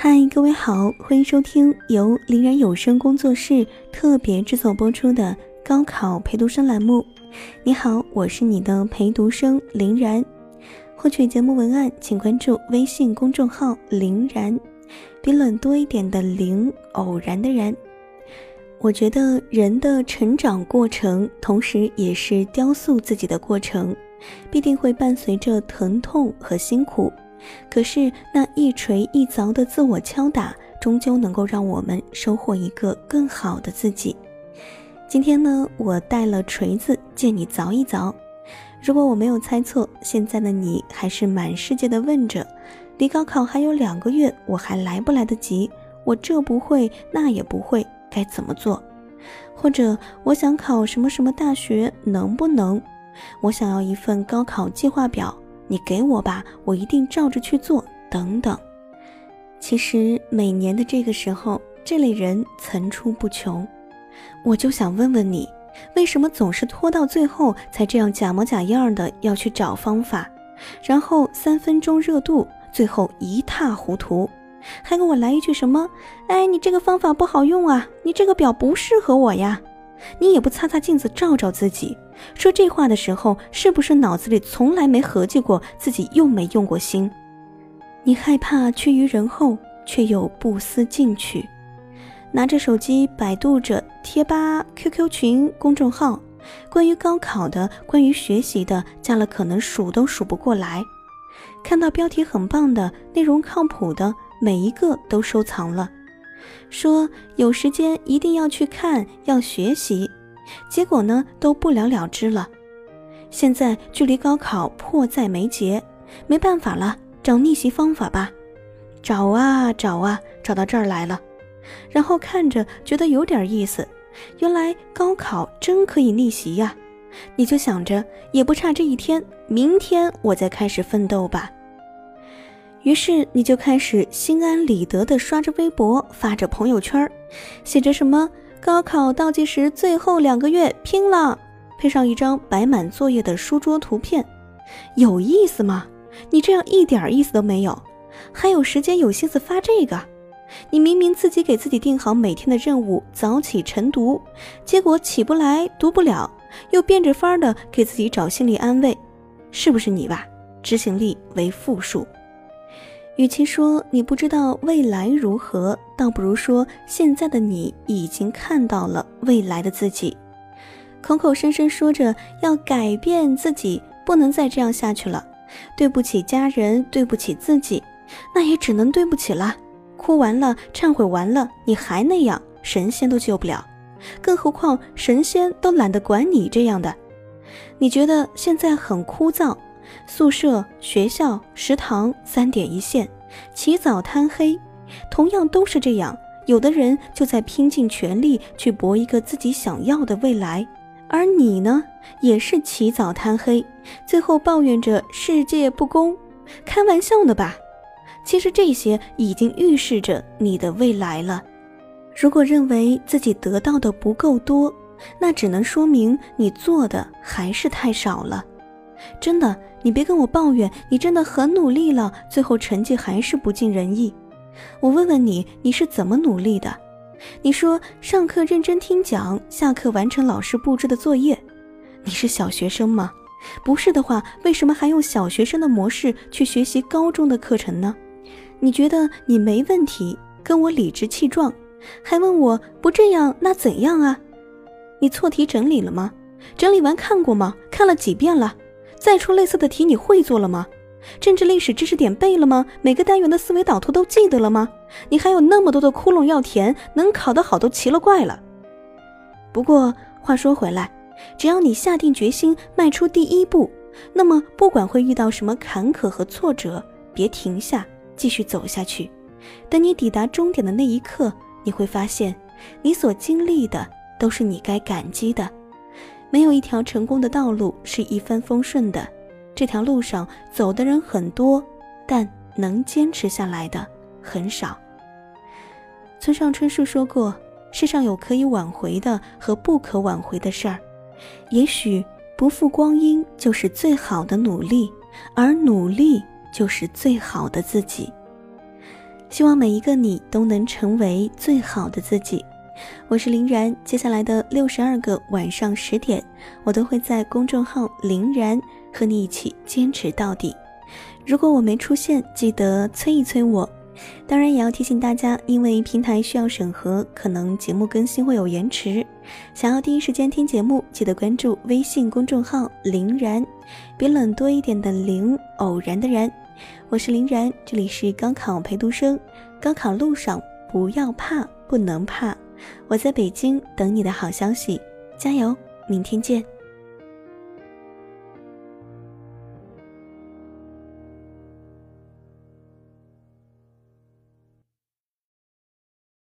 嗨，各位好，欢迎收听由林然有声工作室特别制作播出的高考陪读生栏目。你好，我是你的陪读生林然。获取节目文案，请关注微信公众号“林然”，比冷多一点的“林”，偶然的“然”。我觉得人的成长过程，同时也是雕塑自己的过程，必定会伴随着疼痛和辛苦。可是那一锤一凿的自我敲打，终究能够让我们收获一个更好的自己。今天呢，我带了锤子，借你凿一凿。如果我没有猜错，现在的你还是满世界的问着：离高考还有两个月，我还来不来得及？我这不会，那也不会，该怎么做？或者我想考什么什么大学，能不能？我想要一份高考计划表。你给我吧，我一定照着去做。等等，其实每年的这个时候，这类人层出不穷。我就想问问你，为什么总是拖到最后才这样假模假样的要去找方法，然后三分钟热度，最后一塌糊涂，还给我来一句什么？哎，你这个方法不好用啊，你这个表不适合我呀。你也不擦擦镜子照照自己，说这话的时候是不是脑子里从来没合计过自己又没用过心？你害怕趋于人后，却又不思进取，拿着手机百度着贴吧、QQ 群、公众号，关于高考的、关于学习的，加了可能数都数不过来。看到标题很棒的、内容靠谱的，每一个都收藏了。说有时间一定要去看，要学习，结果呢都不了了之了。现在距离高考迫在眉睫，没办法了，找逆袭方法吧。找啊找啊，找到这儿来了。然后看着觉得有点意思，原来高考真可以逆袭呀！你就想着也不差这一天，明天我再开始奋斗吧。于是你就开始心安理得地刷着微博，发着朋友圈，写着什么“高考倒计时最后两个月，拼了”，配上一张摆满作业的书桌图片，有意思吗？你这样一点意思都没有，还有时间有心思发这个？你明明自己给自己定好每天的任务，早起晨读，结果起不来，读不了，又变着法儿的给自己找心理安慰，是不是你吧？执行力为负数。与其说你不知道未来如何，倒不如说现在的你已经看到了未来的自己。口口声声说着要改变自己，不能再这样下去了。对不起家人，对不起自己，那也只能对不起了。哭完了，忏悔完了，你还那样，神仙都救不了。更何况神仙都懒得管你这样的。你觉得现在很枯燥？宿舍、学校、食堂三点一线，起早贪黑，同样都是这样。有的人就在拼尽全力去搏一个自己想要的未来，而你呢，也是起早贪黑，最后抱怨着世界不公。开玩笑呢吧？其实这些已经预示着你的未来了。如果认为自己得到的不够多，那只能说明你做的还是太少了。真的，你别跟我抱怨，你真的很努力了，最后成绩还是不尽人意。我问问你，你是怎么努力的？你说上课认真听讲，下课完成老师布置的作业。你是小学生吗？不是的话，为什么还用小学生的模式去学习高中的课程呢？你觉得你没问题，跟我理直气壮，还问我不这样那怎样啊？你错题整理了吗？整理完看过吗？看了几遍了？再出类似的题，你会做了吗？政治历史知识点背了吗？每个单元的思维导图都记得了吗？你还有那么多的窟窿要填，能考得好都奇了怪了。不过话说回来，只要你下定决心迈出第一步，那么不管会遇到什么坎坷和挫折，别停下，继续走下去。等你抵达终点的那一刻，你会发现，你所经历的都是你该感激的。没有一条成功的道路是一帆风顺的，这条路上走的人很多，但能坚持下来的很少。村上春树说过：“世上有可以挽回的和不可挽回的事儿，也许不负光阴就是最好的努力，而努力就是最好的自己。”希望每一个你都能成为最好的自己。我是林然，接下来的六十二个晚上十点，我都会在公众号林然和你一起坚持到底。如果我没出现，记得催一催我。当然也要提醒大家，因为平台需要审核，可能节目更新会有延迟。想要第一时间听节目，记得关注微信公众号“林然”，比冷多一点的“林”，偶然的“然”。我是林然，这里是高考陪读生。高考路上不要怕，不能怕。我在北京等你的好消息，加油！明天见。